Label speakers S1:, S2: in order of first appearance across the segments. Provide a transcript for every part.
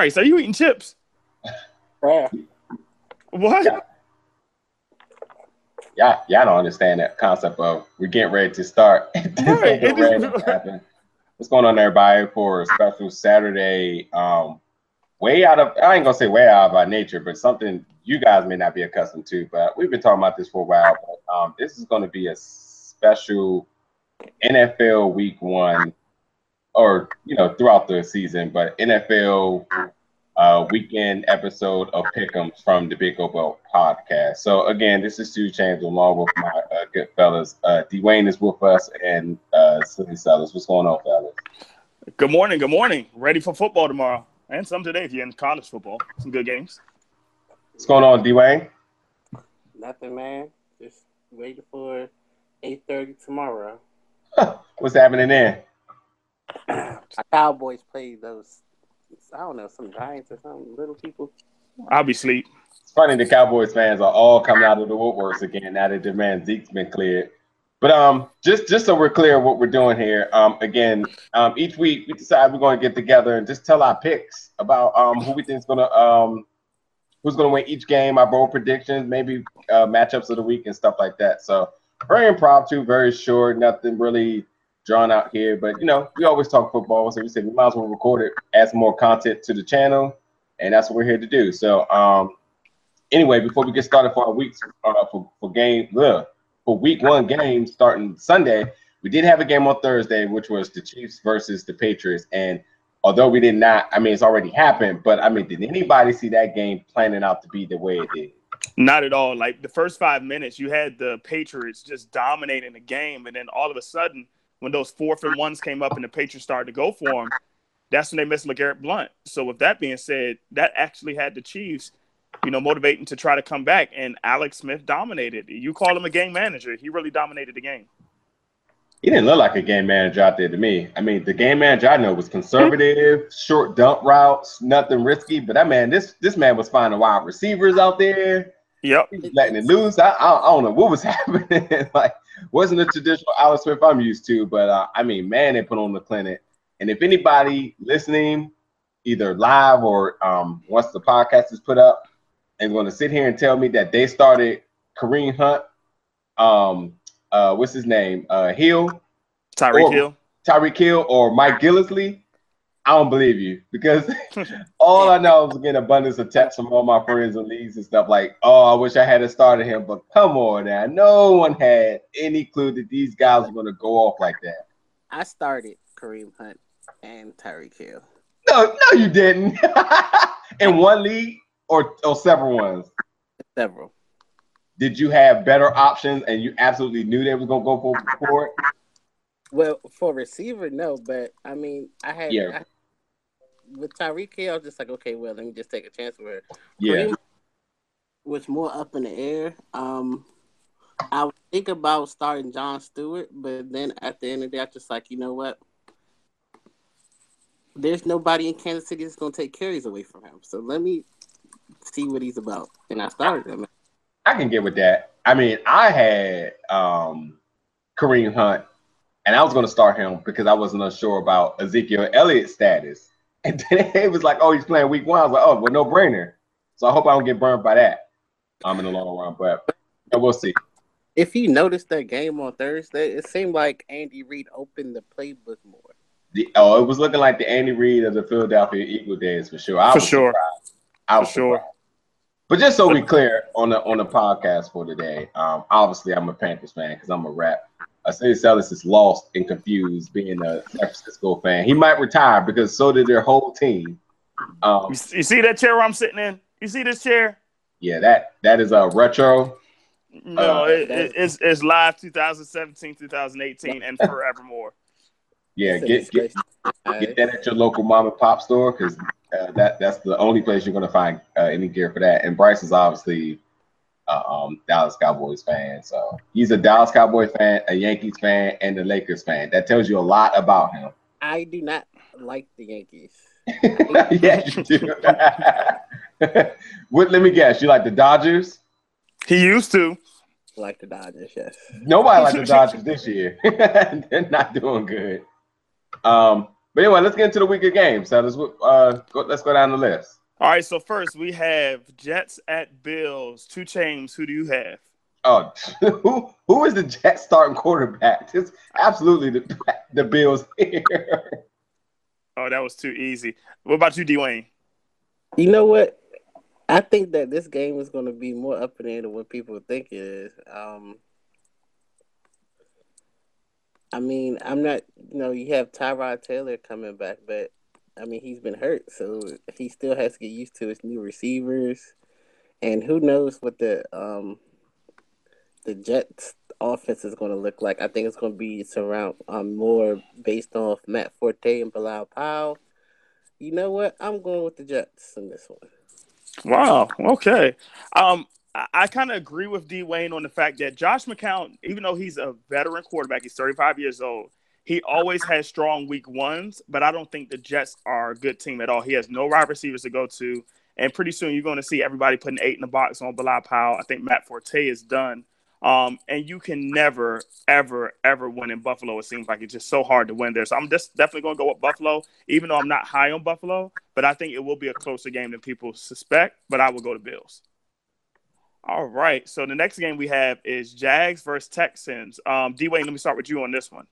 S1: Bryce, are you eating chips?
S2: Yeah.
S1: What?
S3: Yeah. Y'all, y'all don't understand that concept of we're getting ready to start.
S1: Right,
S3: ready
S1: just-
S3: to happen. What's going on, everybody, for a special Saturday? Um, way out of I ain't gonna say way out of our nature, but something you guys may not be accustomed to. But we've been talking about this for a while. But, um, this is going to be a special NFL Week One, or you know, throughout the season, but NFL uh, weekend episode of Pick'ems from the Big Obo podcast. So again, this is Stu James along with my uh, good fellas. Uh, Dwayne is with us and uh, Silly Sellers. What's going on, fellas?
S1: Good morning. Good morning. Ready for football tomorrow and some today if you're in college football. Some good games.
S3: What's going on, Dwayne?
S2: Nothing, man. Just waiting for eight thirty tomorrow.
S3: What's happening there?
S2: Our Cowboys play those. I don't know, some Giants or some little people.
S1: I'll be asleep.
S3: It's funny the Cowboys fans are all coming out of the woodworks again now that their man Zeke's been cleared. But um, just just so we're clear what we're doing here, um, again, um, each week we decide we're going to get together and just tell our picks about um who we think is going to um who's going to win each game, our bold predictions, maybe uh, matchups of the week and stuff like that. So very impromptu, very short, nothing really drawn out here. But you know, we always talk football, so we said we might as well record it, add some more content to the channel, and that's what we're here to do. So um, anyway, before we get started for our weeks uh, for for game ugh, for week one game starting Sunday, we did have a game on Thursday, which was the Chiefs versus the Patriots, and although we did not, I mean, it's already happened, but I mean, did anybody see that game planning out to be the way it did?
S1: Not at all. Like the first five minutes, you had the Patriots just dominating the game, and then all of a sudden, when those fourth and ones came up and the Patriots started to go for them, that's when they missed LeGarrette Blunt. So with that being said, that actually had the Chiefs, you know, motivating to try to come back, and Alex Smith dominated. You call him a game manager; he really dominated the game.
S3: He didn't look like a game manager out there to me. I mean, the game manager I know was conservative, short dump routes, nothing risky. But that man, this this man was finding wide receivers out there.
S1: Yep.
S3: He was letting it loose. I, I, I don't know what was happening. like, wasn't the traditional Alex Smith I'm used to. But uh, I mean, man, they put on the clinic. And if anybody listening, either live or um, once the podcast is put up, is going to sit here and tell me that they started Kareem Hunt, um, uh, what's his name, uh, Hill,
S1: Tyreek Hill.
S3: Tyreek Hill, or Mike Gillislee, I don't believe you because all I know is getting abundance of texts from all my friends and leagues and stuff like, oh, I wish I had started him, but come on now, no one had any clue that these guys were going to go off like that.
S2: I started Kareem Hunt and Tyreek Hill.
S3: No, no, you didn't. In one league or or several ones.
S2: Several.
S3: Did you have better options and you absolutely knew they was gonna go for, for it?
S2: Well, for receiver, no, but I mean, I had
S3: Yeah.
S2: I, with Tyreek Hill, I was just like, okay, well, let me just take a chance with her.
S3: Yeah.
S2: Kareem was more up in the air. Um, I would think about starting John Stewart, but then at the end of the day, I'm just like, you know what? There's nobody in Kansas City that's going to take carries away from him. So let me see what he's about. And I started him.
S3: I can get with that. I mean, I had um Kareem Hunt and I was gonna start him because I wasn't unsure about Ezekiel Elliott's status. And then it was like, oh, he's playing week one. I was like, oh, well, no brainer. So I hope I don't get burned by that. Um, in the long run, but yeah, we'll see.
S2: If you noticed that game on Thursday, it seemed like Andy Reid opened the playbook more.
S3: The, oh, it was looking like the Andy Reid of the Philadelphia Eagle days for sure. I
S1: For
S3: was
S1: sure.
S3: surprised. I was
S1: For sure.
S3: surprised. But just so we clear on the on the podcast for today, um, obviously I'm a Panthers fan because I'm a rap. I say Celis is lost and confused being a San Francisco fan. He might retire because so did their whole team. Um,
S1: You, you see that chair where I'm sitting in? You see this chair?
S3: yeah, that that is a retro.
S1: No,
S3: Uh,
S1: it, it, it's it's live 2017, 2018, and forevermore.
S3: Yeah, get get, get that at your local mom and pop store because uh, that that's the only place you're gonna find uh, any gear for that. And Bryce is obviously um, Dallas Cowboys fan, so he's a Dallas Cowboys fan, a Yankees fan, and a Lakers fan. That tells you a lot about him.
S2: I do not like the Yankees.
S3: yeah, you do. what? Let me guess. You like the Dodgers?
S1: He used to.
S2: Like the Dodgers, yes.
S3: Nobody likes the Dodgers this year. They're not doing good. Um, But anyway, let's get into the week of games. So let's uh go, let's go down the list.
S1: All right, so first we have Jets at Bills. Two chains. Who do you have?
S3: Oh, who who is the Jets starting quarterback? It's absolutely the the Bills here.
S1: Oh, that was too easy. What about you, Dwayne?
S2: You know what? I think that this game is going to be more up in the air than what people think it is. Um, I mean, I'm not. You know, you have Tyrod Taylor coming back, but I mean, he's been hurt, so he still has to get used to his new receivers, and who knows what the um the Jets offense is going to look like. I think it's going to be surround um more based off Matt Forte and Bilal Powell. You know what? I'm going with the Jets in this one.
S1: Wow. Okay. Um, I, I kind of agree with D Wayne on the fact that Josh McCown, even though he's a veteran quarterback, he's 35 years old. He always has strong week ones, but I don't think the Jets are a good team at all. He has no wide receivers to go to, and pretty soon you're going to see everybody putting eight in the box on Bilal Powell. I think Matt Forte is done. Um, and you can never, ever, ever win in Buffalo. It seems like it's just so hard to win there. So I'm just definitely going to go with Buffalo, even though I'm not high on Buffalo. But I think it will be a closer game than people suspect. But I will go to Bills. All right. So the next game we have is Jags versus Texans. Um, D Wayne, let me start with you on this one.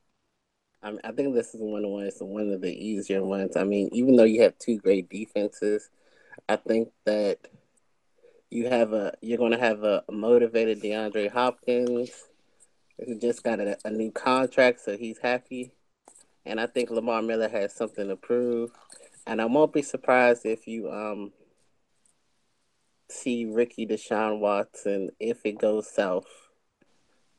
S2: I, mean, I think this is one of one. One of the easier ones. I mean, even though you have two great defenses, I think that you have a you're going to have a motivated DeAndre Hopkins who just got a, a new contract, so he's happy. And I think Lamar Miller has something to prove. And I won't be surprised if you um see Ricky Deshaun Watson if it goes south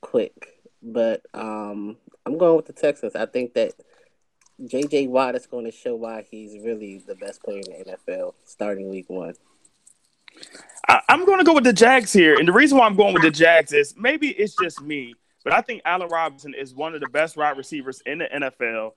S2: quick. But um I'm going with the Texans. I think that JJ Watt is going to show why he's really the best player in the NFL starting week one.
S1: I, am going to go with the Jags here. And the reason why I'm going with the Jags is maybe it's just me, but I think Allen Robinson is one of the best wide receivers in the NFL.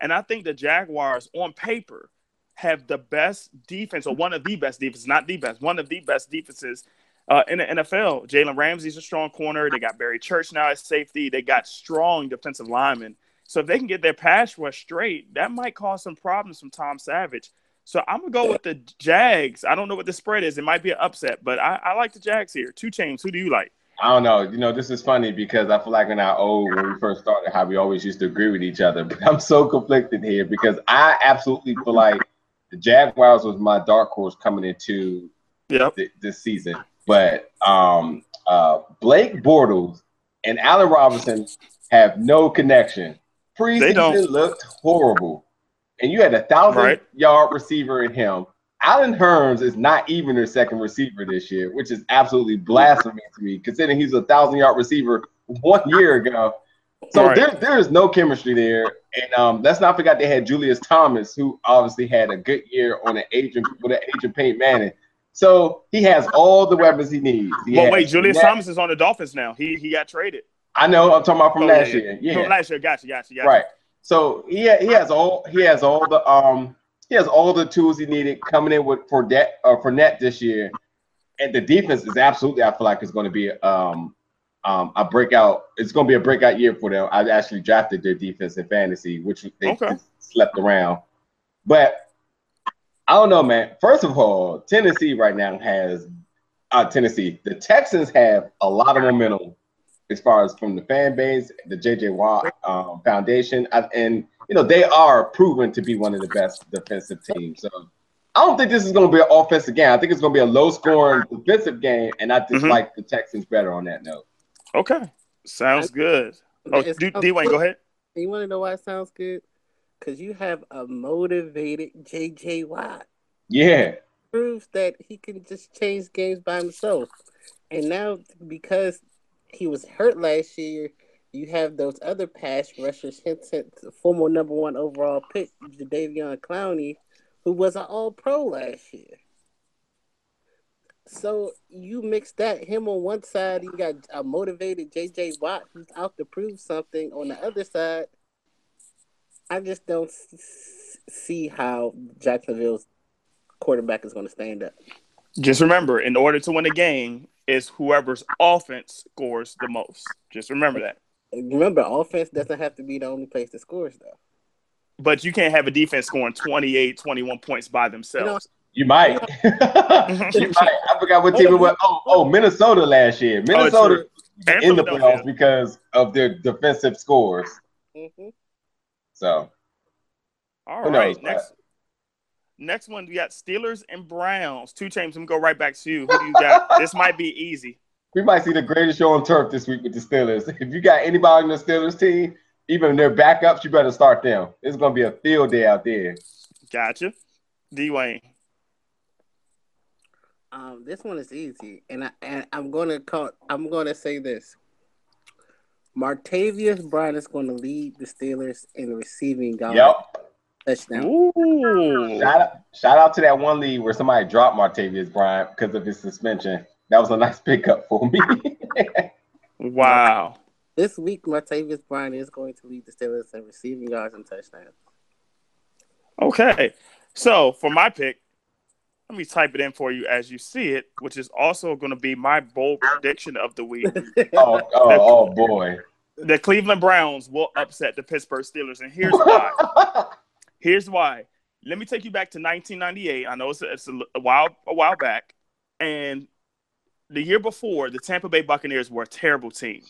S1: And I think the Jaguars, on paper, have the best defense, or one of the best defenses, not the best, one of the best defenses uh, in the NFL. Jalen Ramsey's a strong corner. They got Barry Church now as safety. They got strong defensive linemen. So if they can get their pass rush straight, that might cause some problems from Tom Savage. So I'm gonna go with the Jags. I don't know what the spread is. It might be an upset, but I, I like the Jags here. Two chains. Who do you like?
S3: I don't know. You know, this is funny because I feel like in our old when we first started, how we always used to agree with each other. But I'm so conflicted here because I absolutely feel like the Jaguars was my dark horse coming into
S1: yep.
S3: th- this season. But um, uh, Blake Bortles and Allen Robinson have no connection. Preseason looked horrible and you had a thousand right. yard receiver in him. Allen Hurns is not even their second receiver this year, which is absolutely blasphemy to me, considering he's a thousand yard receiver one year ago. So right. there, there is no chemistry there. And um, let's not forget they had Julius Thomas, who obviously had a good year on an agent with an agent Peyton Manning. So he has all the weapons he needs. He
S1: well, wait, Julius Thomas is on the Dolphins now. He he got traded.
S3: I know. I'm talking about from oh, last yeah, year. Yeah,
S1: from last year. Gotcha, gotcha, gotcha.
S3: Right. So he he has all he has all the um he has all the tools he needed coming in with for that uh, for net this year, and the defense is absolutely I feel like it's going to be um um a breakout. It's going to be a breakout year for them. I actually drafted their defense in fantasy, which they okay. slept around, but I don't know, man. First of all, Tennessee right now has uh Tennessee. The Texans have a lot of momentum as far as from the fan base, the JJ Watt um, Foundation, and you know they are proven to be one of the best defensive teams. So I don't think this is going to be an offensive game. I think it's going to be a low-scoring defensive game, and I just mm-hmm. like the Texans better on that note.
S1: Okay, sounds good. Oh, D- Dwayne, go ahead.
S2: You want to know why it sounds good? Because you have a motivated JJ Watt.
S3: Yeah,
S2: proves that he can just change games by himself. And now because he was hurt last year. You have those other pass rushers, hence former number one overall pick, Jadeveon Clowney, who was an All Pro last year. So you mix that him on one side, you got a motivated JJ Watt who's out to prove something. On the other side, I just don't see how Jacksonville's quarterback is going to stand up.
S1: Just remember, in order to win a game, is whoever's offense scores the most. Just remember that.
S2: Remember, offense doesn't have to be the only place that scores, though.
S1: but you can't have a defense scoring 28, 21 points by themselves.
S3: You might. you might. I forgot what team it was. Oh, oh, Minnesota last year.
S1: Oh,
S3: Minnesota
S1: And
S3: in the playoffs because of their defensive scores.
S2: hmm
S3: So
S1: all right,
S3: knows,
S1: Next, next one we got Steelers and Browns. Two teams. I'm gonna go right back to you. Who do you got? this might be easy.
S3: we might see the greatest show on turf this week with the Steelers. If you got anybody in the Steelers team, even their backups, you better start them. It's gonna be a field day out there.
S1: Gotcha. Dwayne.
S2: Um, this one is easy, and I and I'm gonna call. I'm gonna say this. Martavis Bryant is going to lead the Steelers in receiving yards
S3: Yep.
S2: touchdown.
S1: Ooh.
S3: Shout out, shout out to that one lead where somebody dropped Martavis Bryant because of his suspension. That was a nice pickup for me.
S1: Wow.
S2: This week, Martavis Bryant is going to lead the Steelers in receiving yards and touchdowns.
S1: Okay. So for my pick, let me type it in for you as you see it, which is also going to be my bold prediction of the week.
S3: oh, oh, oh boy.
S1: the Cleveland Browns will upset the Pittsburgh Steelers, and here's why. Here's why. Let me take you back to 1998. I know it's a, it's a, a while a while back, and the year before, the Tampa Bay Buccaneers were a terrible team.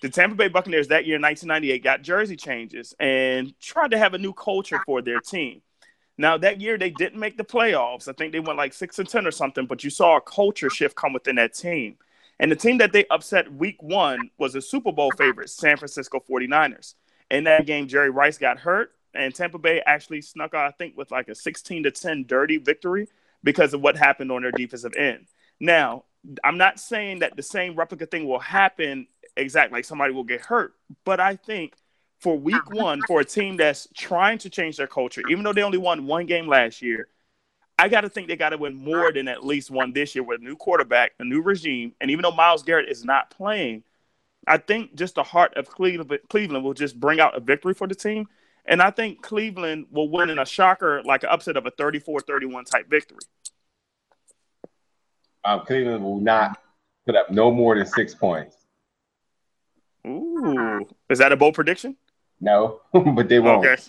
S1: The Tampa Bay Buccaneers that year, 1998, got jersey changes and tried to have a new culture for their team. Now that year they didn't make the playoffs. I think they went like six and ten or something. But you saw a culture shift come within that team. And the team that they upset week one was a Super Bowl favorite, San Francisco 49ers. In that game, Jerry Rice got hurt, and Tampa Bay actually snuck out, I think, with like a 16 to 10 dirty victory because of what happened on their defensive end. Now, I'm not saying that the same replica thing will happen exactly like somebody will get hurt, but I think for week one, for a team that's trying to change their culture, even though they only won one game last year, I got to think they got to win more than at least one this year with a new quarterback, a new regime. And even though Myles Garrett is not playing, I think just the heart of Cleveland, Cleveland will just bring out a victory for the team. And I think Cleveland will win in a shocker, like an upset of a 34 31 type victory.
S3: Um, Cleveland will not put up no more than six points.
S1: Ooh. Is that a bold prediction?
S3: No, but they won't.
S1: Okay.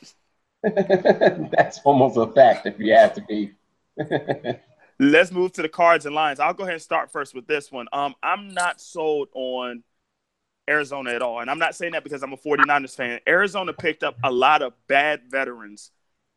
S3: That's almost a fact if you have to be.
S1: Let's move to the cards and Lions. I'll go ahead and start first with this one. Um, I'm not sold on Arizona at all. And I'm not saying that because I'm a 49ers fan. Arizona picked up a lot of bad veterans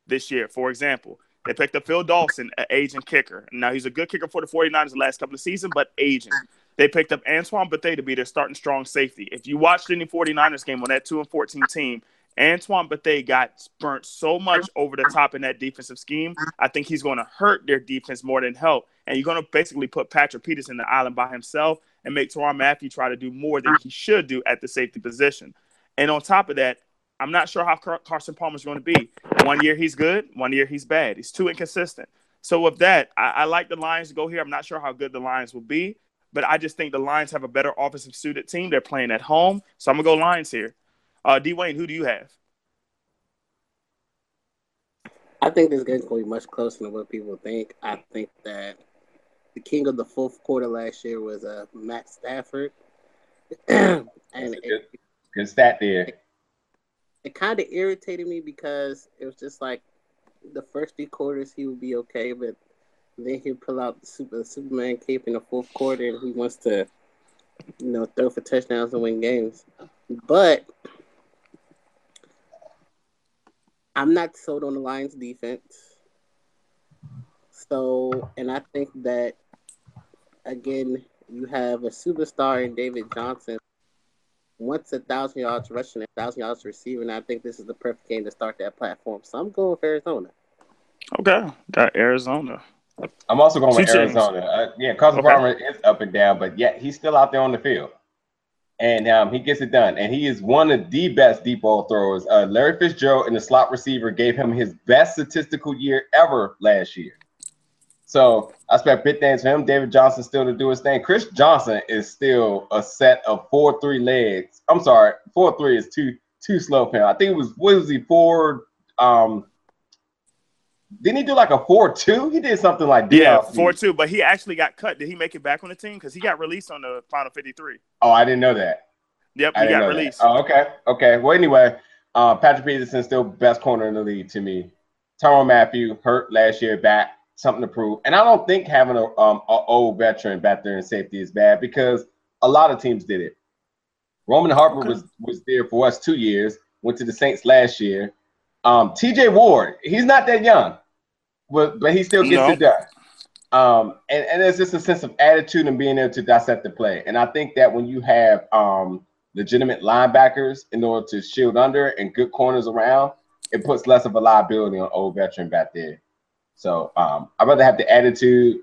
S1: this year. For example, they picked up Phil Dawson, an aging kicker. Now, he's a good kicker for the 49ers the last couple of seasons, but aging. They picked up Antoine Bethea to be their starting strong safety. If you watched any 49ers game on that 2 and 14 team, Antoine Bethea got burnt so much over the top in that defensive scheme. I think he's going to hurt their defense more than help. And you're going to basically put Patrick Peterson in the island by himself and make Tyrann Mathieu try to do more than he should do at the safety position. And on top of that, I'm not sure how Car- Carson Palmer's going to be. One year he's good, one year he's bad. He's too inconsistent. So with that, I, I like the Lions to go here. I'm not sure how good the Lions will be, but I just think the Lions have a better offensive suited team. They're playing at home, so I'm gonna go Lions here. Uh, D Wayne, who do you have?
S2: I think this game's going to be much closer than what people think. I think that the king of the fourth quarter last year was uh, Matt Stafford. and
S3: Good,
S2: it,
S3: good stat there.
S2: it kind of irritated me because it was just like the first three quarters he would be okay, but then he'll pull out the super Superman cape in the fourth quarter and he wants to, you know, throw for touchdowns and win games. But I'm not sold on the Lions defense. So, and I think that again, you have a superstar in David Johnson. Once a thousand yards rushing, a thousand yards receiving. I think this is the perfect game to start that platform. So I'm going for Arizona.
S1: Okay, got Arizona.
S3: I'm also going with
S1: Two.
S3: Arizona. Uh, yeah, Carson
S1: Okay.
S3: Palmer is up and down, but yet he's still out there on the field. And um, he gets it done. And he is one of the best deep ball throwers. Uh, Larry Fitzgerald and the slot receiver gave him his best statistical year ever last year. So I expect big things for him. David Johnson still to do his thing. Chris Johnson is still a set of four three legs. I'm sorry, four three is too too slow for him. I think it was what was he four? Um, didn't he do like a four two? He did something like
S1: that.
S3: Yeah,
S1: four two. But he actually got cut. Did he make it back on the team? Because he got released on the final fifty three.
S3: Oh, I didn't know that.
S1: Yep,
S3: I
S1: he got
S3: know that.
S1: released.
S3: Oh, okay, okay. Well, anyway, Uh, Patrick Peterson still best corner in the league to me. Tyrann Mathieu hurt last year, back something to prove. And I don't think having a um a old veteran back there in safety is bad because a lot of teams did it. Roman Harper okay. was was there for us two years. Went to the Saints last year. Um, T.J. Ward, he's not that young, but but he still gets no. it done. Um, and, and there's just a sense of attitude and being able to dissect the play. And I think that when you have um legitimate linebackers in order to shield under and good corners around, it puts less of a liability on old veteran back there. So um, I'd rather have the attitude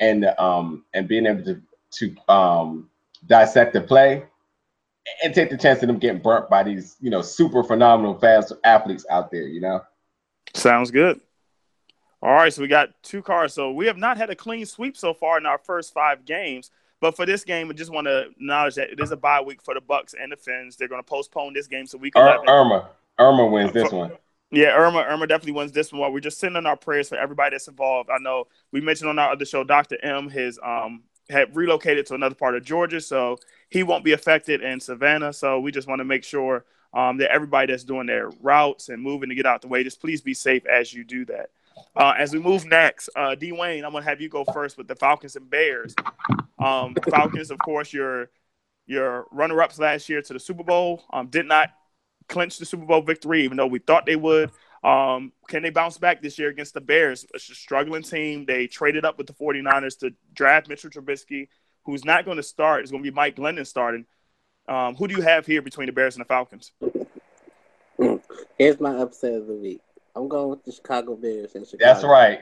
S3: and um and being able to to um dissect the play and take the chance of them getting burnt by these, you know, super phenomenal fast athletes out there, you know.
S1: Sounds good. All right, so we got two cars. So we have not had a clean sweep so far in our first five games. But for this game, I just want to acknowledge that it is a bye week for the Bucks and the Fins. They're going to postpone this game so we can.
S3: Ir- Irma, Irma wins this one.
S1: Yeah, Irma, Irma definitely wins this one. While We're just sending our prayers for everybody that's involved. I know we mentioned on our other show, Dr. M, his um had relocated to another part of Georgia, so he won't be affected in Savannah. So we just want to make sure um, that everybody that's doing their routes and moving to get out the way, just please be safe as you do that. Uh, as we move next, uh, D Wayne, I'm gonna have you go first with the Falcons and Bears. Um, Falcons, of course, your your runner-ups last year to the Super Bowl um, did not clinch the Super Bowl victory, even though we thought they would. Um, can they bounce back this year against the Bears? It's a struggling team. They traded up with the 49ers to draft Mitchell Trubisky, who's not going to start. It's going to be Mike Glennon starting. Um, who do you have here between the Bears and the Falcons?
S2: Here's my upset of the week. I'm going with the Chicago Bears in Chicago.
S3: That's right.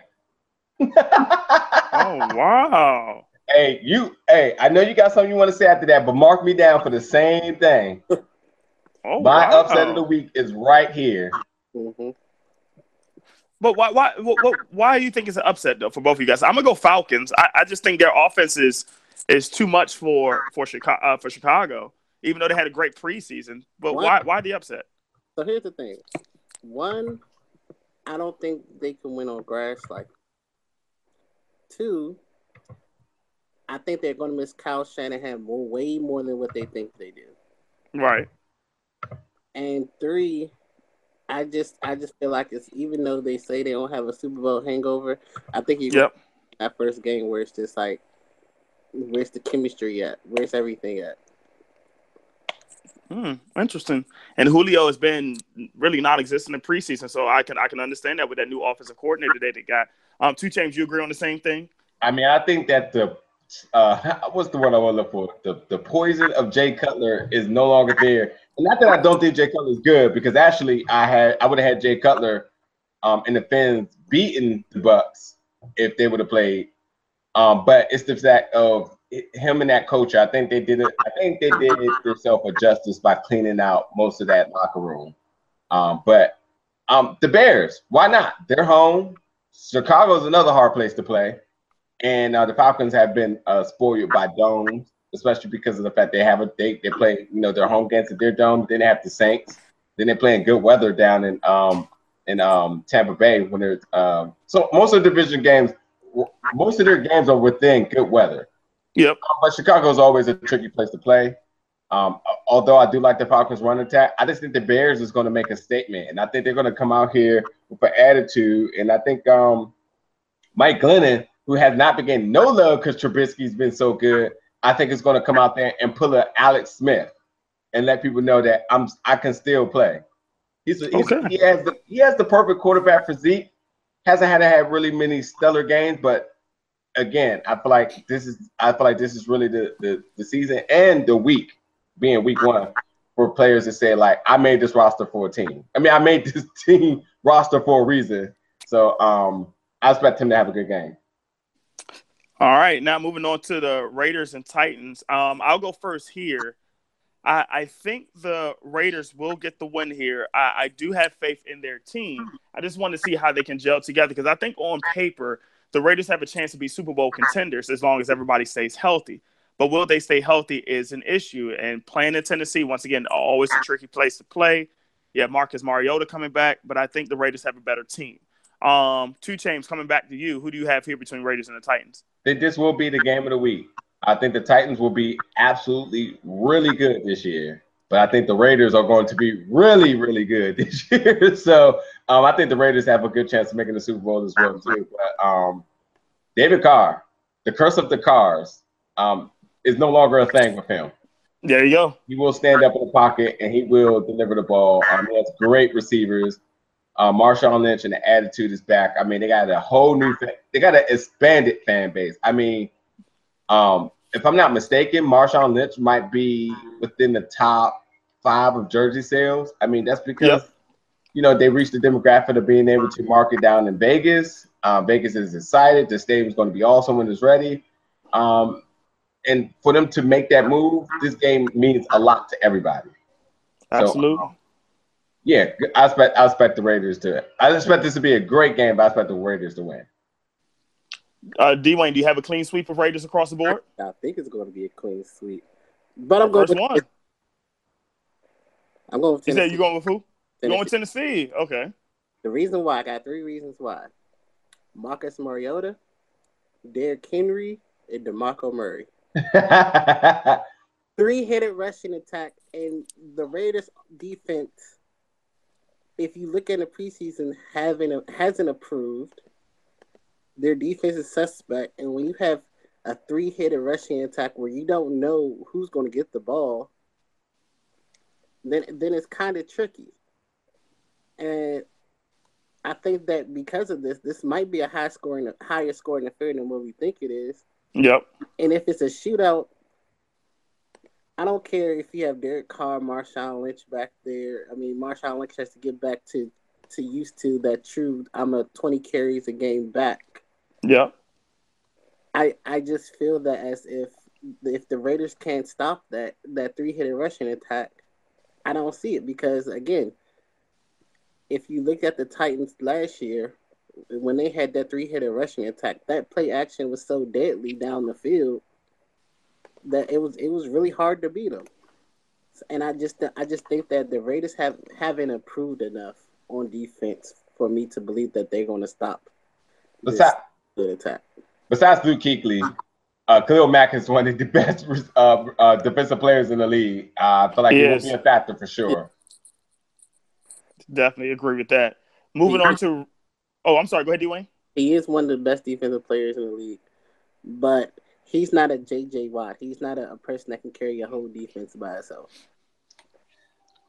S1: oh wow.
S3: Hey, you hey, I know you got something you want to say after that, but mark me down for the same thing. Oh, my wow. upset of the week is right here. Mm-hmm.
S1: But why, why, why, why do you think it's an upset though for both of you guys? I'm gonna go Falcons. I, I just think their offense is is too much for for Chicago. Uh, for Chicago, even though they had a great preseason. But why, why the upset?
S2: So here's the thing. One, I don't think they can win on grass. Like, two, I think they're going to miss Kyle Shanahan more, way more than what they think they do.
S1: Right.
S2: And three, I just I just feel like it's even though they say they don't have a Super Bowl hangover, I think you
S1: yep.
S2: that first game where it's just like where's the chemistry at? Where's everything at?
S1: Hmm, interesting. And Julio has been really non-existent in preseason, so I can I can understand that with that new offensive coordinator that they got. Um, two James, you agree on the same thing?
S3: I mean, I think that the uh, what's the word I want to look for? The the poison of Jay Cutler is no longer there. And not that I don't think Jay Cutler is good, because actually I had I would have had Jay Cutler um in the Fins beating the Bucks if they would have played. Um, but it's the fact of him and that coach. I think they did it. I think they did it themselves a justice by cleaning out most of that locker room. Um, but um, the Bears, why not? They're home. Chicago's another hard place to play, and uh, the Falcons have been uh, spoiled by domes especially because of the fact they have a date. They play, you know, their home games at their dome. Then they have the Saints. Then they're playing good weather down in um in um Tampa Bay when they're um so most of the division games, most of their games are within good weather.
S1: Yep.
S3: But Chicago is always a tricky place to play. Um, although I do like the Falcons run attack, I just think the Bears is going to make a statement, and I think they're going to come out here with an attitude. And I think um, Mike Glennon, who has not been getting no love because Trubisky's been so good, I think it's going to come out there and pull a Alex Smith and let people know that I'm I can still play. He's, a, he's okay. he has the he has the perfect quarterback physique. Hasn't had to have really many stellar games, but again, I feel like this is I feel like this is really the the, the season and the week being week one for players to say like I made this roster for a team. I mean, I made this team roster for a reason. So um, I expect him to have a good game.
S1: All right, now moving on to the Raiders and Titans. Um, I'll go first here. I, I think the Raiders will get the win here. I, I do have faith in their team. I just want to see how they can gel together because I think on paper the Raiders have a chance to be Super Bowl contenders as long as everybody stays healthy. But will they stay healthy is an issue. And playing in Tennessee, once again, always a tricky place to play. Yeah, Marcus Mariota coming back, but I think the Raiders have a better team. Um, two James coming back to you. Who do you have here between Raiders and the Titans?
S3: this will be the game of the week. I think the Titans will be absolutely really good this year. but I think the Raiders are going to be really, really good this year. so um, I think the Raiders have a good chance of making the Super Bowl as well too. But um, David Carr, the curse of the cars, um, is no longer a thing with him.
S1: There you go.
S3: He will stand up in the pocket and he will deliver the ball. Um, he has great receivers. Uh, Marshawn Lynch and the attitude is back. I mean, they got a whole new, fa- they got an expanded fan base. I mean, um, if I'm not mistaken, Marshawn Lynch might be within the top five of jersey sales. I mean, that's because
S1: Yep.
S3: you know they reached the demographic of being able to market down in Vegas. Uh, Vegas is excited. The stadium's going to be awesome when it's ready. Um, and for them to make that move, this game means a lot to everybody.
S1: Absolutely.
S3: Yeah, I expect I expect the Raiders to. I expect this to be a great game, but I expect the Raiders to win.
S1: Uh, Dwayne, do you have a clean sweep of Raiders across the board?
S2: I think it's going to be a clean sweep. But I'm going
S1: First
S2: with
S1: one.
S2: I'm going with
S1: You
S2: Tennessee.
S1: said you going with who? You going with
S2: Tennessee.
S1: Tennessee? Okay.
S2: The reason why I got three reasons why: Marcus Mariota, Derrick Henry, and Demarco Murray. Three-headed rushing attack, and the Raiders' defense. If you look at the preseason, having a, hasn't approved. Their defense is suspect, and when you have a three-headed rushing attack where you don't know who's going to get the ball, then then it's kind of tricky. And I think that because of this, this might be a high scoring, higher scoring affair than what we think it is.
S1: Yep.
S2: And if it's a shootout, I don't care if you have Derek Carr, Marshawn Lynch back there. I mean, Marshawn Lynch has to get back to to used to that true. I'm a 20 carries a game back.
S1: Yeah.
S2: I I just feel that as if if the Raiders can't stop that that three headed rushing attack, I don't see it because again, if you look at the Titans last year, when they had that three headed rushing attack, that play action was so deadly down the field that it was it was really hard to beat them. And I just I just think that the Raiders have haven't improved enough on defense for me to believe that they're going to stop this
S3: besides,
S2: good attack.
S3: besides Luke Kuechly, uh, Khalil Mack is one of the best uh, uh, defensive players in the league. Uh, I feel like
S1: He
S3: he will be a factor for sure.
S1: Definitely agree with that. Moving on to. Oh, I'm sorry. Go ahead, Dwayne.
S2: He is one of the best defensive players in the league, but he's not a JJ Watt. He's not a, a person that can carry a whole defense by himself.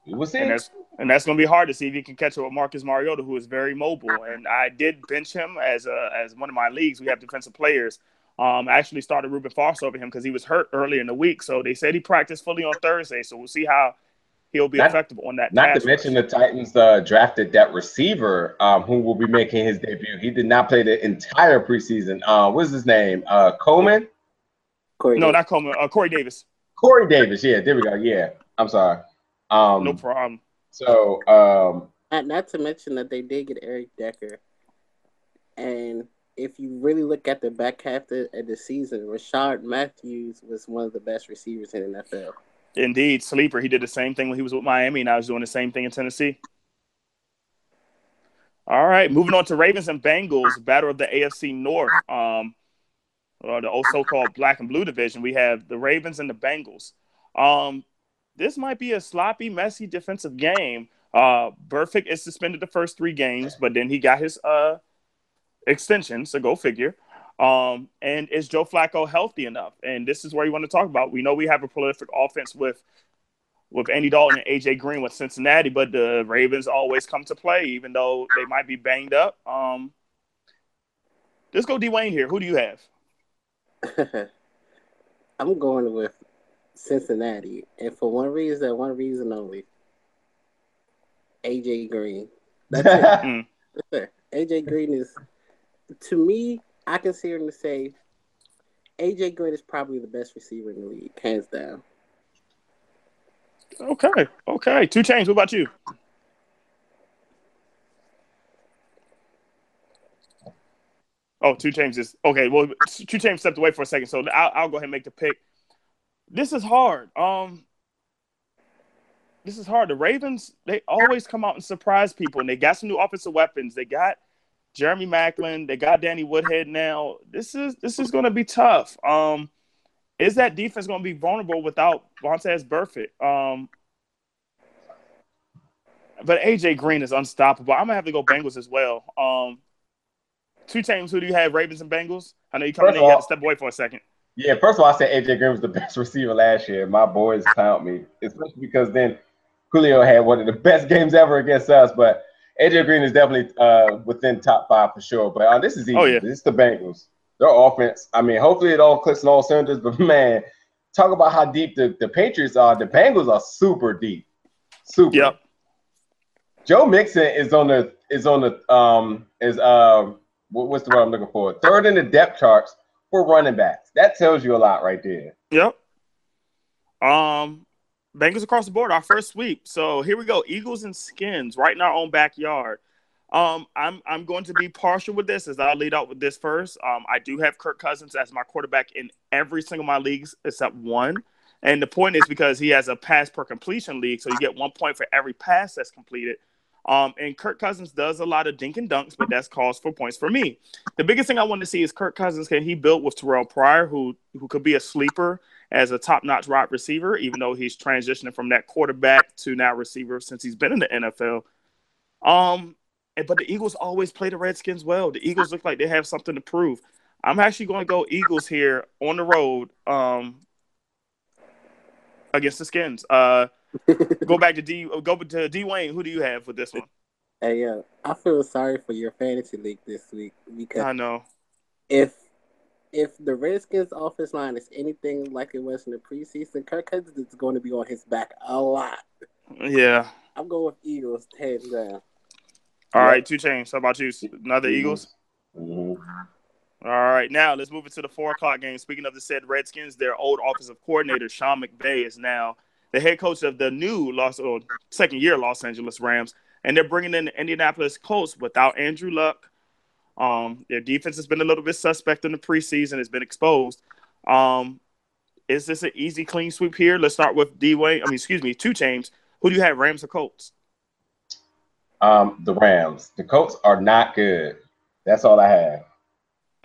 S3: We will see.
S1: And that's and that's going to be hard to see if he can catch up with Marcus Mariota, who is very mobile. And I did bench him as a as one of my leagues. We have defensive players. Um, I actually started Ruben Fox over him because he was hurt earlier in the week. So they said he practiced fully on Thursday. So we'll see how he'll be
S3: Not-
S1: effective on that.
S3: Not
S1: pass
S3: to mention the Titans uh, drafted that receiver um, who will be making his debut. He did not play the entire preseason. Uh, what's his name? Uh, Coleman?
S2: Corey
S1: no,
S2: Davis.
S1: not Coleman. Uh, Corey Davis.
S3: Corey Davis. Yeah, there we go. Yeah, I'm sorry. Um,
S1: No problem.
S3: So um,
S2: Not, not to mention that they did get Eric Decker. And if you really look at the back half of, of the season, Rishard Matthews was one of the best receivers in the NFL.
S1: Indeed, sleeper. He did the same thing when he was with Miami, and I was doing the same thing in Tennessee. All right, moving on to Ravens and Bengals, battle of the AFC North, um, or the so-called Black and Blue division. We have the Ravens and the Bengals. Um, this might be a sloppy, messy defensive game. Uh, Burfict is suspended the first three games, but then he got his uh extension, so go figure. Um, and is Joe Flacco healthy enough? And this is where you want to talk about. We know we have a prolific offense with with Andy Dalton and AJ Green with Cincinnati, but the Ravens always come to play, even though they might be banged up. Um, let's go Dwayne here. Who do you have?
S2: I'm going with Cincinnati, and for one reason, and one reason only. AJ Green. That's it.
S1: Mm.
S2: That's it. AJ Green is, to me, I consider him to say, AJ Green is probably the best receiver in the league, hands down.
S1: Okay, okay. Two chains. What about you? Oh, two chains is okay. Well, two chains stepped away for a second, so I'll, I'll go ahead and make the pick. This is hard. Um, this is hard. The Ravens they always come out and surprise people, and they got some new offensive weapons. They got Jeremy Maclin. They got Danny Woodhead now. This is this is going to be tough. Um, is that defense going to be vulnerable without Vontaze Burfict? Um, But AJ Green is unstoppable. I'm gonna have to go Bengals as well. Um, two teams. Who do you have? Ravens and Bengals. I know you coming in.
S3: of
S1: You had to step away for a second.
S3: Yeah, first of all, I said AJ Green was the best receiver last year. My boys pound me, especially because then Julio had one of the best games ever against us. But AJ Green is definitely uh, within top five for sure. But uh, this is easy.
S1: Oh, yeah.
S3: This is the Bengals. Their offense. I mean, hopefully it all clicks on all cylinders. But man, talk about how deep the, the Patriots are. The Bengals are super deep. Super.
S1: Yep.
S3: Joe Mixon is on the is on the um is um what, what's the word I'm looking for? Third in the depth charts for running backs. That tells you a lot right there.
S1: Yep. Um, Bengals across the board, our first sweep. So here we go. Eagles and Skins right in our own backyard. Um, I'm I'm going to be partial with this as I'll lead out with this first. Um, I do have Kirk Cousins as my quarterback in every single my leagues except one. And the point is because he has a pass per completion league, so you get one point for every pass that's completed. Um, and Kirk Cousins does a lot of dink and dunks, but that's cause for points for me. The biggest thing I want to see is Kirk Cousins. Can he build with Terrelle Pryor, who who could be a sleeper as a top notch wide receiver, even though he's transitioning from that quarterback to now receiver since he's been in the NFL. Um, but the Eagles always play the Redskins well. The Eagles look like they have something to prove. I'm actually going to go Eagles here on the road um, against the Skins. Uh, go back to D. Go to D. Wayne. Who do you have for this one?
S2: Hey, uh, I feel sorry for your fantasy league this week because
S1: I know.
S2: if if the Redskins offense line is anything like it was in the preseason, Kirk Cousins is going to be on his back a lot.
S1: Yeah.
S2: I'm going with Eagles hands down.
S1: All
S3: Yeah.
S1: right. Two chains. How about you? Another Eagles.
S3: Mhm.
S1: All right, now let's move into the four o'clock game. Speaking of the said Redskins, their old offensive coordinator Sean McVay is now the head coach of the new Los or second year Los Angeles Rams, and they're bringing in the Indianapolis Colts without Andrew Luck. Um, their defense has been a little bit suspect in the preseason; it's been exposed. Um, is this an easy clean sweep here? Let's start with D Wayne. I mean, excuse me, two chains. Who do you have, Rams or Colts?
S3: Um, the Rams. The Colts are not good. That's all I have.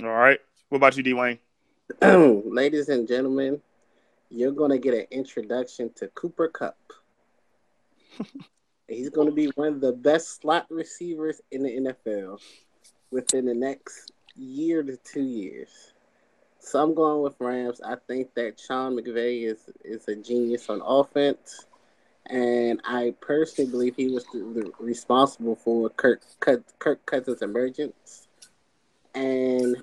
S1: All right. What about you, D Wayne?
S2: Ladies and gentlemen, you're going to get an introduction to Cooper Kupp. He's going to be one of the best slot receivers in the NFL within the next year to two years. So I'm going with Rams. I think that Sean McVay is is a genius on offense, and I personally believe he was the, the responsible for Kirk Kirk, Kirk Cousins' emergence. And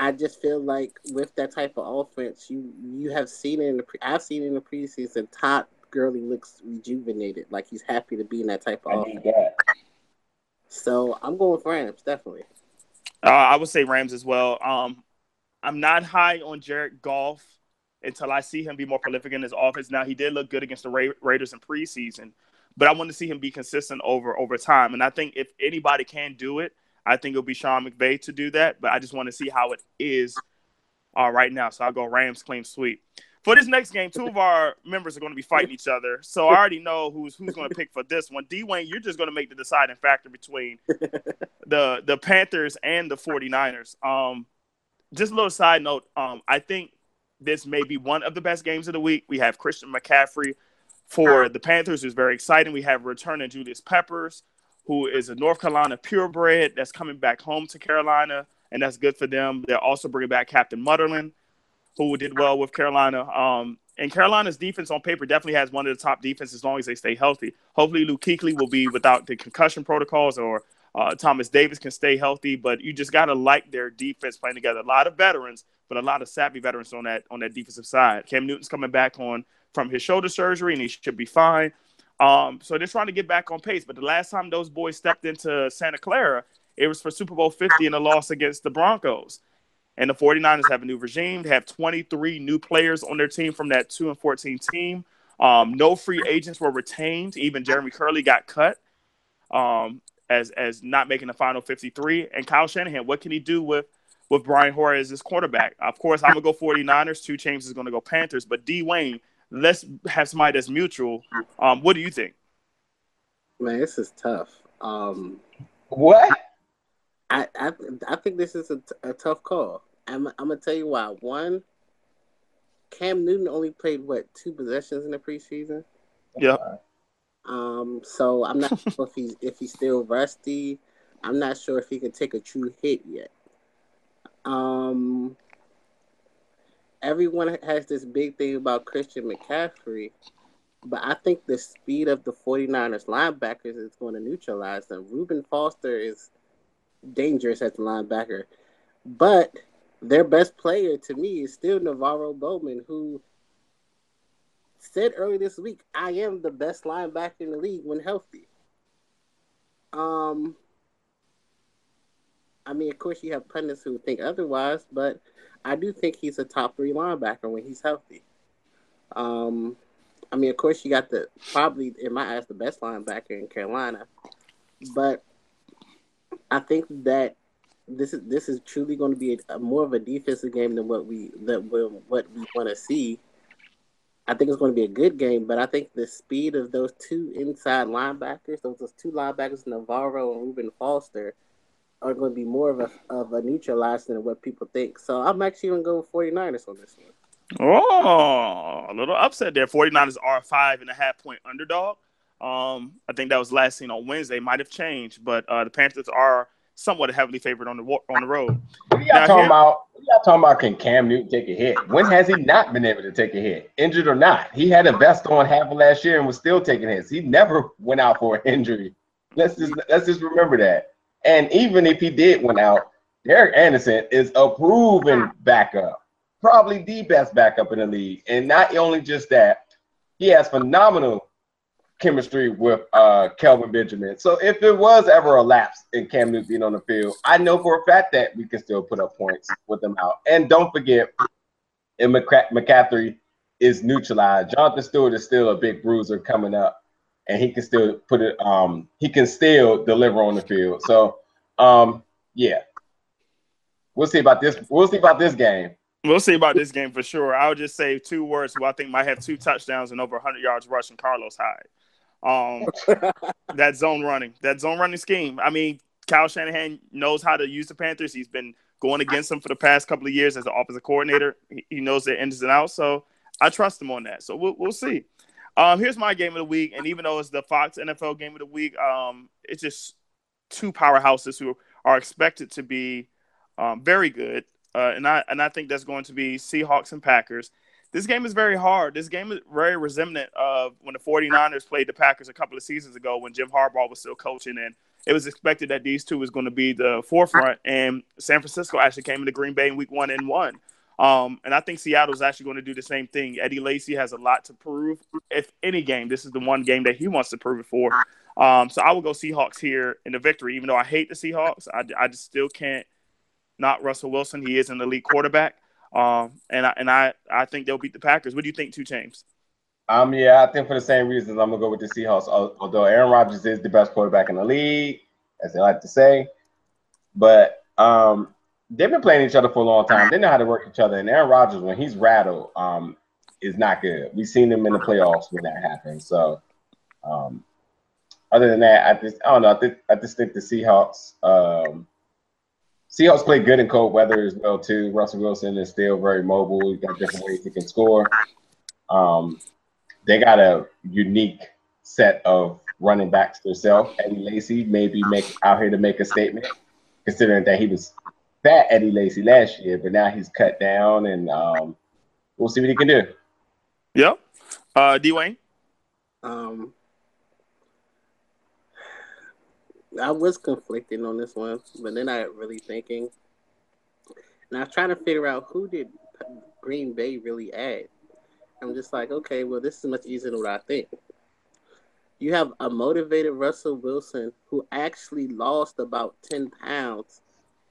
S2: I just feel like with that type of offense, you you have seen it in the pre- I've seen it in the preseason. Todd Gurley looks rejuvenated, like he's happy to be in that type
S3: I
S2: of
S3: need
S2: offense.
S3: that.
S2: So I'm going with Rams, definitely.
S1: Uh, I would say Rams as well. Um, I'm not high on Jared Goff until I see him be more prolific in his offense. Now he did look good against the Ra- Raiders in preseason, but I want to see him be consistent over over time. And I think if anybody can do it, I think it'll be Sean McVay to do that. But I just want to see how it is uh, right now. So I'll go Rams clean sweep. For this next game, two of our members are going to be fighting each other. So I already know who's who's going to pick for this one. D Wayne, you're just going to make the deciding factor between the the Panthers and the 49ers. Um, just a little side note. Um, I think this may be one of the best games of the week. We have Christian McCaffrey for the Panthers, who's very exciting. We have returning Julius Peppers, who is a North Carolina purebred that's coming back home to Carolina, and that's good for them. They're also bringing back Captain Munnerlyn, who did well with Carolina. Um, and Carolina's defense on paper definitely has one of the top defenses as long as they stay healthy. Hopefully, Luke Kuechly will be without the concussion protocols or uh, Thomas Davis can stay healthy, but you just got to like their defense playing together. A lot of veterans, but a lot of savvy veterans on that on that defensive side. Cam Newton's coming back on from his shoulder surgery, and he should be fine. Um, so they're trying to get back on pace. But the last time those boys stepped into Santa Clara, it was for Super Bowl 50 and a loss against the Broncos. And the 49ers have a new regime. They have 23 new players on their team from that 2 and 14 team. Um, no free agents were retained. Even Jeremy Kerley got cut um, as as not making the final 53. And Kyle Shanahan, what can he do with with Brian Hoyer as his quarterback? Of course, I'm gonna go 49ers. Two James is gonna go Panthers. But D Wayne, let's have somebody that's mutual. Um, what do you think?
S2: Man, this is tough. Um,
S3: What?
S2: I, I I think this is a, t- a tough call. I'm I'm gonna tell you why. One, Cam Newton only played what two possessions in the preseason.
S1: Yeah.
S2: Um, so I'm not sure if he's if he's still rusty. I'm not sure if he can take a true hit yet. Um, everyone has this big thing about Christian McCaffrey, but I think the speed of the 49ers linebackers is going to neutralize them. Reuben Foster is dangerous at the linebacker, but their best player to me is still NaVorro Bowman, who said earlier this week, I am the best linebacker in the league when healthy. Um, I mean, of course, you have pundits who think otherwise, but I do think he's a top three linebacker when he's healthy. Um, I mean, of course, you got the probably in my eyes the best linebacker in Carolina, but I think that this is this is truly going to be a, a more of a defensive game than what we that what we want to see. I think it's going to be a good game, but I think the speed of those two inside linebackers, those, those two linebackers, NaVorro and Reuben Foster, are going to be more of a of a neutralizer than what people think. So I'm actually going to go 49ers on this one.
S1: Oh, a little upset there. 49ers are a five and a half point underdog. Um, I think that was last seen on Wednesday. Might have changed, but uh, the Panthers are somewhat heavily favored on the on the road.
S3: What y'all talking here, about? What y'all talking about? Can Cam Newton take a hit? When has he not been able to take a hit, injured or not? He had a vest on half of last year and was still taking hits. He never went out for an injury. Let's just let's just remember that. And even if he did went out, Derek Anderson is a proven backup, probably the best backup in the league. And not only just that, he has phenomenal chemistry with uh, Kelvin Benjamin. So if there was ever a lapse in Cam Newton being on the field, I know for a fact that we can still put up points with them out. And don't forget, and McCaffrey is neutralized. Jonathan Stewart is still a big bruiser coming up, and he can still put it. Um, he can still deliver on the field. So, um, yeah, we'll see about this. We'll see about this game.
S1: We'll see about this game for sure. I'll just say two words who I think might have two touchdowns and over 100 yards rushing Carlos Hyde. Um, that zone running, that zone running scheme. I mean, Kyle Shanahan knows how to use the Panthers. He's been going against them for the past couple of years as the offensive coordinator. He, he knows their ins and outs, so I trust him on that. So we'll we'll see. Um, here's my game of the week, and even though it's the Fox NFL game of the week, um, it's just two powerhouses who are expected to be um, very good, uh, and I and I think that's going to be Seahawks and Packers this game is very hard. This game is very resemblant of when the 49ers played the Packers a couple of seasons ago when Jim Harbaugh was still coaching and it was expected that these two was going to be the forefront and San Francisco actually came into Green Bay in week 1 and won. Um, and I think Seattle's actually going to do the same thing. Eddie Lacy has a lot to prove. If any game, this is the one game that he wants to prove it for. Um, so I will go Seahawks here in the victory, even though I hate the Seahawks. I, I just still can't not Russell Wilson. He is an elite quarterback. Um, and I and I I think they'll beat the Packers. What do you think, two James?
S3: Um, yeah, I think for the same reasons, I'm gonna go with the Seahawks. Although Aaron Rodgers is the best quarterback in the league, as they like to say, but um, they've been playing each other for a long time. They know how to work each other. And Aaron Rodgers, when he's rattled, um, is not good. We've seen him in the playoffs when that happens. So, um, other than that, I just I don't know. I, think, I just think the Seahawks um, Seahawks play good in cold weather as well too. Russell Wilson is still very mobile. He's got different ways he can score. Um, they got a unique set of running backs themselves. Eddie Lacy maybe make out here to make a statement, considering that he was fat Eddie Lacy last year, but now he's cut down, and um, we'll see what he can do.
S1: Yep. Uh, Dwayne.
S2: Um, I was conflicting on this one, but then I really thinking, and I was trying to figure out who did Green Bay really add. I'm just like, okay, well, this is much easier than what I think. You have a motivated Russell Wilson who actually lost about 10 pounds.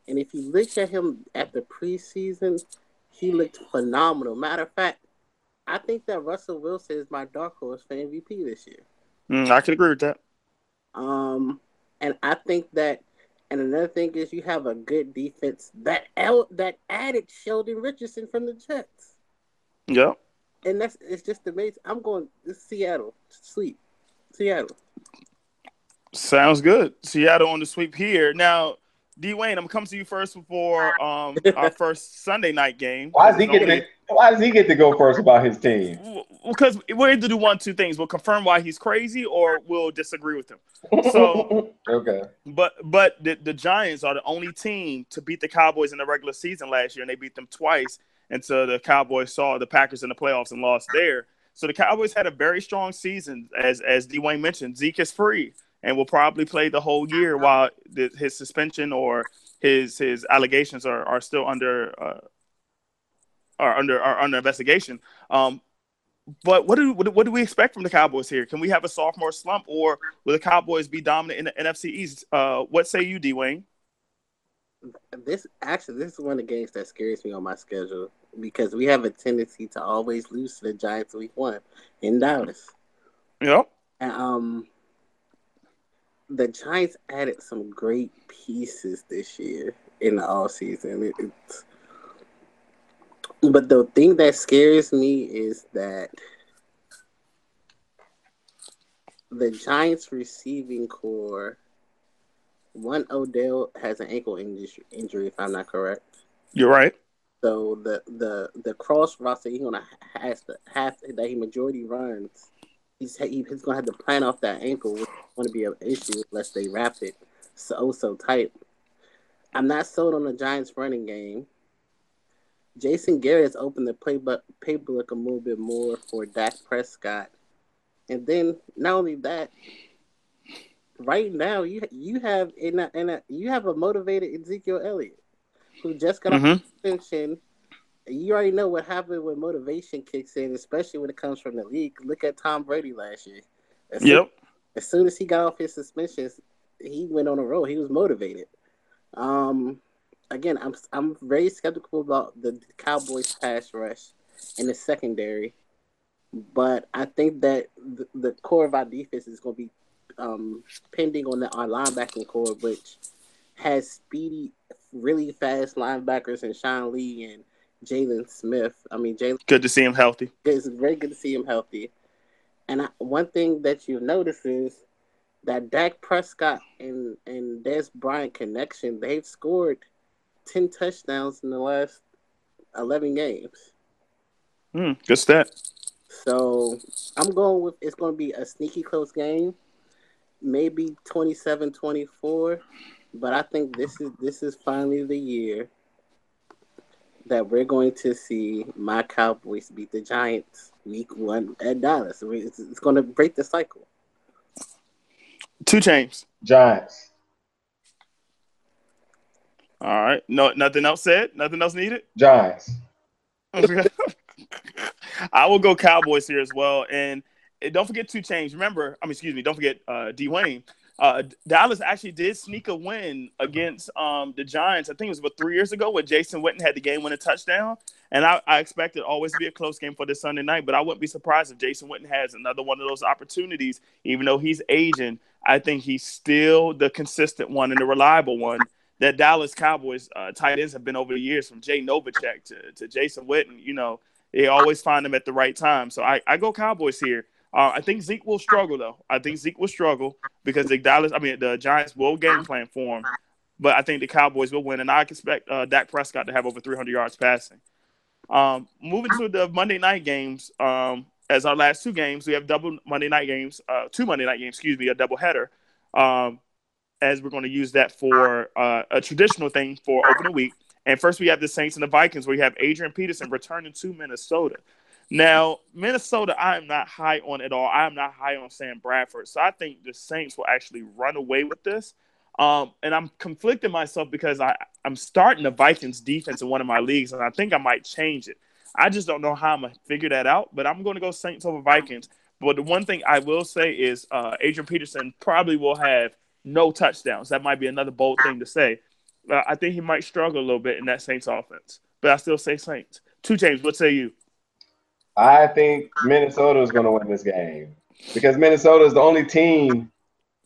S2: And if you look at him at the preseason, he looked phenomenal. Matter of fact, I think that Russell Wilson is my dark horse for MVP this year.
S1: Mm, I can agree with that.
S2: Um, and I think that, and another thing is you have a good defense that el- that added Sheldon Richardson from the Jets.
S1: Yeah.
S2: And that's it's just amazing. I'm going to Seattle. To sweep. Seattle.
S1: Sounds good. Seattle on the sweep here. Now, D Wayne, I'm gonna come to you first before um our first Sunday night game.
S3: Why is he getting why does he get to go first about his team?
S1: Because we'll either do one, two things. We'll confirm why he's crazy, or we'll disagree with him. So
S3: okay,
S1: but but the, the Giants are the only team to beat the Cowboys in the regular season last year, and they beat them twice until the Cowboys saw the Packers in the playoffs and lost there. So the Cowboys had a very strong season, as as Dwayne mentioned. Zeke is free and will probably play the whole year while the, his suspension or his his allegations are, are still under uh, are under are under investigation. Um, but what do what, do we expect from the Cowboys here? Can we have a sophomore slump, or will the Cowboys be dominant in the NFC East? Uh, what say you, Dwayne?
S2: This actually this is one of the games that scares me on my schedule because we have a tendency to always lose to the Giants week one in Dallas.
S1: Yep.
S2: And, um, the Giants added some great pieces this year in the all season. It, it's, but the thing that scares me is that the Giants receiving corps, one Odell has an ankle injury, if I'm not correct.
S1: You're right.
S2: So the the the cross that he's gonna has to have that he majority runs, he's he's gonna have to plan off that ankle, which is going to be an issue unless they wrap it so so tight. I'm not sold on the Giants running game. Jason Garrett has opened the playbook playbook a little bit more for Dak Prescott, and then not only that, right now you you have in a, in a, you have a motivated Ezekiel Elliott who just got mm-hmm. suspension. You already know what happened when motivation kicks in, especially when it comes from the league. Look at Tom Brady last year.
S1: As yep.
S2: Soon, as soon as he got off his suspensions, he went on a roll. He was motivated. Um, again, I'm I'm very skeptical about the Cowboys pass rush in the secondary, but I think that the, the core of our defense is going to be um, pending on the, our linebacking corps, which has speedy really fast linebackers and Sean Lee and Jaylon Smith. I mean, Jalen.
S1: Good to see him healthy.
S2: It's very good to see him healthy. And I, one thing that you notice is that Dak Prescott and and Dez Bryant connection. They've scored ten touchdowns in the last eleven games.
S1: Hmm, good stat.
S2: So I'm going with it's going to be a sneaky close game, maybe 27-24. But I think this is this is finally the year that we're going to see my Cowboys beat the Giants week one at Dallas. It's, it's going to break the cycle.
S1: 2 Chainz.
S3: Giants.
S1: All right. No, nothing else said. Nothing else needed.
S3: Giants.
S1: I will go Cowboys here as well, and, and don't forget 2 Chainz. Remember, I mean, excuse me. Don't forget uh, Dwayne. Uh, Dallas actually did sneak a win against um, the Giants. I think it was about three years ago when Jason Witten had the game winning touchdown. And I, I expect it always to be a close game for this Sunday night, but I wouldn't be surprised if Jason Witten has another one of those opportunities. Even though he's aging, I think he's still the consistent one and the reliable one that Dallas Cowboys uh, tight ends have been over the years, from Jay Novacek to, to Jason Witten. You know, they always find them at the right time. So I, I go Cowboys here. Uh, I think Zeke will struggle though. I think Zeke will struggle because the Dallas, I mean, the Giants will game plan for him, but I think the Cowboys will win, and I expect uh, Dak Prescott to have over 300 yards passing. Um, moving to the Monday night games, um, as our last two games, we have double Monday night games, uh, two Monday night games, excuse me, a double header. Um, as we're going to use that for uh, a traditional thing for opening week. And first, we have the Saints and the Vikings, where you have Adrian Peterson returning to Minnesota. Now, Minnesota, I am not high on at all. I am not high on Sam Bradford. So I think the Saints will actually run away with this. Um, and I'm conflicting myself because I, I'm starting the Vikings defense in one of my leagues, and I think I might change it. I just don't know how I'm going to figure that out, but I'm going to go Saints over Vikings. But the one thing I will say is uh, Adrian Peterson probably will have no touchdowns. That might be another bold thing to say. Uh, I think he might struggle a little bit in that Saints offense, but I still say Saints. 2 James, What say you?
S3: I think Minnesota is going to win this game because Minnesota is the only team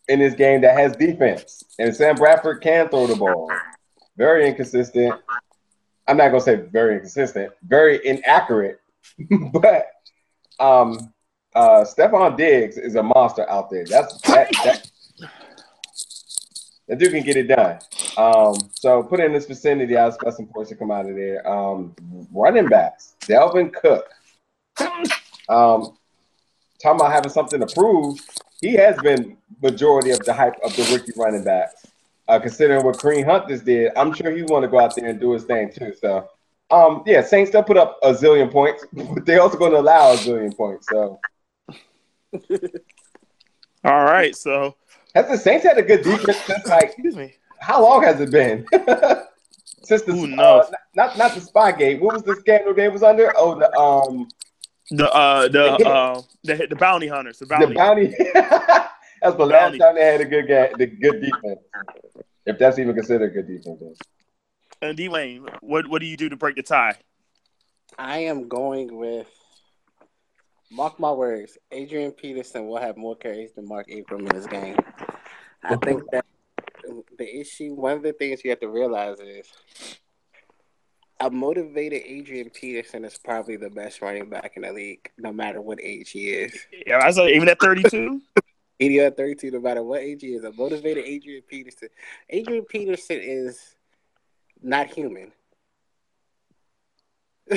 S3: in this game that has defense, and Sam Bradford can throw the ball. Very inconsistent. I'm not going to say very inconsistent, very inaccurate, but um, uh, Stefon Diggs is a monster out there. That's that, that The dude can get it done. Um, so put in this vicinity, I expect some points to come out of there. Um, running backs, Dalvin Cook. Um, talking about having something to prove, he has been majority of the hype of the rookie running backs. Uh, considering what Kareem Hunt just did, I'm sure he want to go out there and do his thing too. So, um, yeah, Saints still put up a zillion points, but they're also going to allow a zillion points. So,
S1: all right. So,
S3: has the Saints had a good defense since like
S1: excuse me?
S3: How long has it been? since the
S1: Who knows?
S3: Uh, not not the spy game. What was the scandal they was under? Oh, the um
S1: The uh the uh the, the bounty hunters, the bounty.
S3: the bounty. that's the last
S1: Bounty.
S3: time they had a good game, the good defense. If that's even considered good defense.
S1: And D Wayne, what what do you do to break the tie?
S2: I am going with. Mark my words. Adrian Peterson will have more carries than Mark Ingram in this game. I think that the issue, one of the things you have to realize is a motivated Adrian Peterson is probably the best running back in the league, no matter what age he is.
S1: Yeah, I said even at 32.
S2: Even at thirty-two, no matter what age he is, a motivated Adrian Peterson. Adrian Peterson is not human.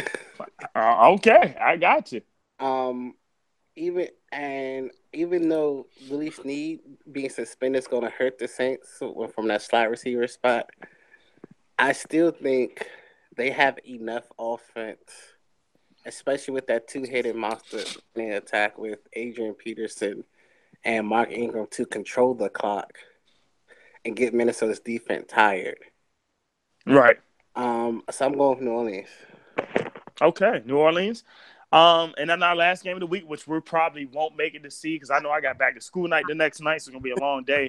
S1: uh, okay, I got you.
S2: Um, even and even though Willie Snead being suspended is going to hurt the Saints from that slot receiver spot, I still think they have enough offense, especially with that two-headed monster in attack with Adrian Peterson and Mark Ingram to control the clock and get Minnesota's defense tired.
S1: Right.
S2: Um, so I'm going with New Orleans.
S1: Okay, New Orleans. Um, and then our last game of the week, which we probably won't make it to see because I know I got back to school night the next night, so it's gonna be a long day.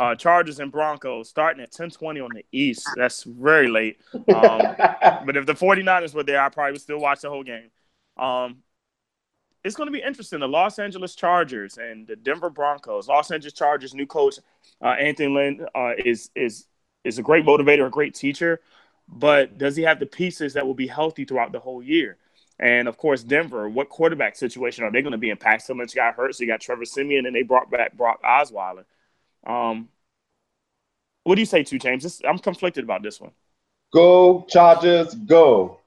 S1: Uh, Chargers and Broncos starting at 10:20 on the East. That's very late. Um, but if the 49ers were there, I probably would still watch the whole game. Um, it's going to be interesting. The Los Angeles Chargers and the Denver Broncos. Los Angeles Chargers new coach uh, Anthony Lynn uh, is is is a great motivator, a great teacher, but does he have the pieces that will be healthy throughout the whole year? And of course, Denver. What quarterback situation are they going to be in? Paxton Lynch got hurt, so you got Trevor Siemian, and they brought back Brock Osweiler. Um, what do you say, Two James? This, I'm conflicted about this one.
S3: go Chargers, go.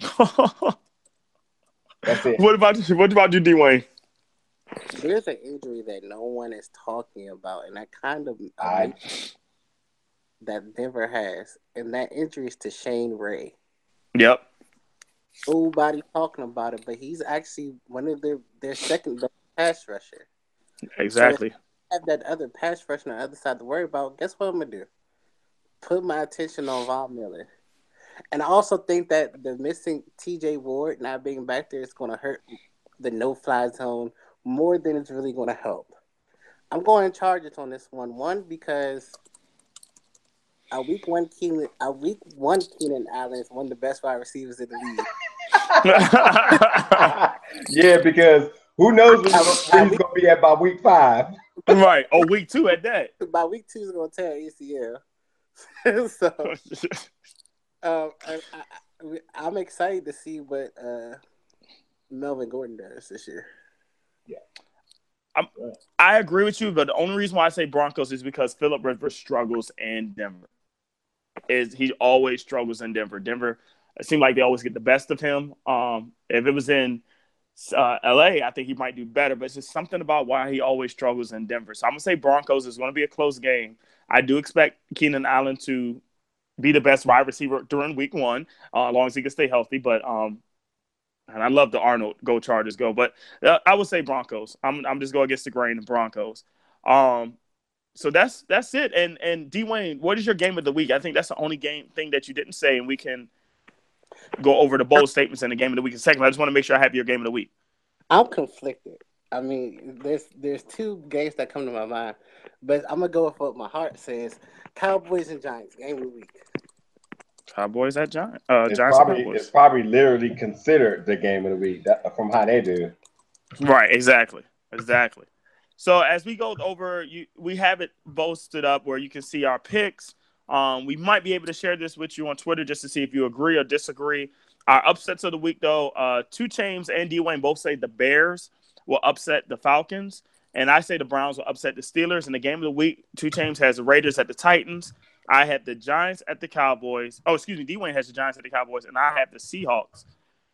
S3: That's it.
S1: what about what about you, Dwayne? Wayne?
S2: There's an injury that no one is talking about, and that kind of
S3: I-
S2: that Denver has, and that injury is to Shane Ray.
S1: Yep.
S2: Nobody talking about it, but he's actually one of their their second best pass rusher.
S1: Exactly.
S2: Have that other pass rusher on the other side to worry about. Guess what I'm gonna do? Put my attention on Von Miller. And I also think that the missing TJ Ward not being back there is gonna hurt the no fly zone more than it's really gonna help. I'm going to Chargers on this one. One because a week one Keenan a week one Keenan Allen is one of the best wide receivers in the league.
S3: yeah, because who knows where he's where he's going to be at by week five.
S1: Right. Oh, week two at that.
S2: By week two is gonna tear ACL. so um, I, I, I'm excited to see what uh, Melvin Gordon does this year. Yeah.
S1: I'm, I agree with you, but the only reason why I say Broncos is because Philip Rivers struggles in Denver. Is he always struggles in Denver? Denver, it seemed like they always get the best of him. Um, if it was in uh, LA, I think he might do better, but it's just something about why he always struggles in Denver. So I'm gonna say Broncos is going to be a close game. I do expect Keenan Allen to be the best wide receiver during Week One, uh, as long as he can stay healthy. But um, and I love the Arnold go Chargers go, but uh, I would say Broncos. I'm I'm just going against the grain of Broncos. Um, so that's that's it. And and Dwayne, what is your game of the week? I think that's the only game thing that you didn't say, and we can go over the bold statements in the game of the week in a second. I just want to make sure I have your game of the week.
S2: I'm conflicted. I mean, there's there's two games that come to my mind, but I'm gonna go with what my heart says: Cowboys and Giants game of the week.
S1: Cowboys at Giants. uh,
S3: It's
S1: Giants
S3: probably,
S1: Cowboys.
S3: it's probably literally considered the game of the week that, from how they do.
S1: Right, exactly, exactly. So as we go over, you we have it posted up where you can see our picks. Um, we might be able to share this with you on Twitter just to see if you agree or disagree. Our upsets of the week, though, uh, two James and Dwayne both say the Bears will upset the Falcons. And I say the Browns will upset the Steelers. In the game of the week, 2 Chainz has the Raiders at the Titans. I had the Giants at the Cowboys. Oh, excuse me. D Wayne has the Giants at the Cowboys, and I have the Seahawks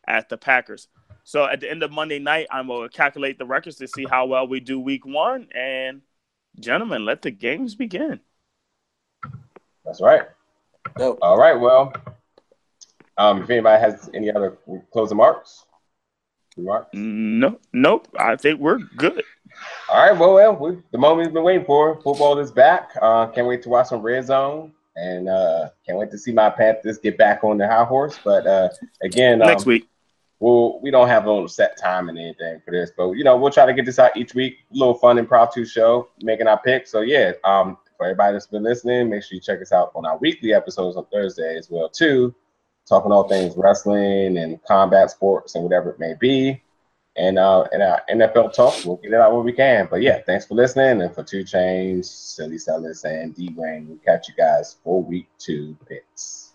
S1: at the Packers. So at the end of Monday night, I'm to calculate the records to see how well we do week one. And gentlemen, let the games begin.
S3: That's right. No. All right. Well, um, if anybody has any other closing remarks, remarks?
S1: No, nope. I think we're good.
S3: All right. Well, well, we, the moment we've been waiting for. Football is back. Uh, can't wait to watch some red zone, and uh, can't wait to see my Panthers get back on the high horse. But uh, again,
S1: next um, week.
S3: Well, we don't have a set time and anything for this, but you know we'll try to get this out each week. A little fun impromptu show, making our picks. So yeah, um, for everybody that's been listening, make sure you check us out on our weekly episodes on Thursday as well too, talking all things wrestling and combat sports and whatever it may be. And uh, and our NFL talk, we'll get it out when we can. But yeah, thanks for listening. And for 2 Chainz, Silly Sellers, and D Wayne, we'll catch you guys for week two picks.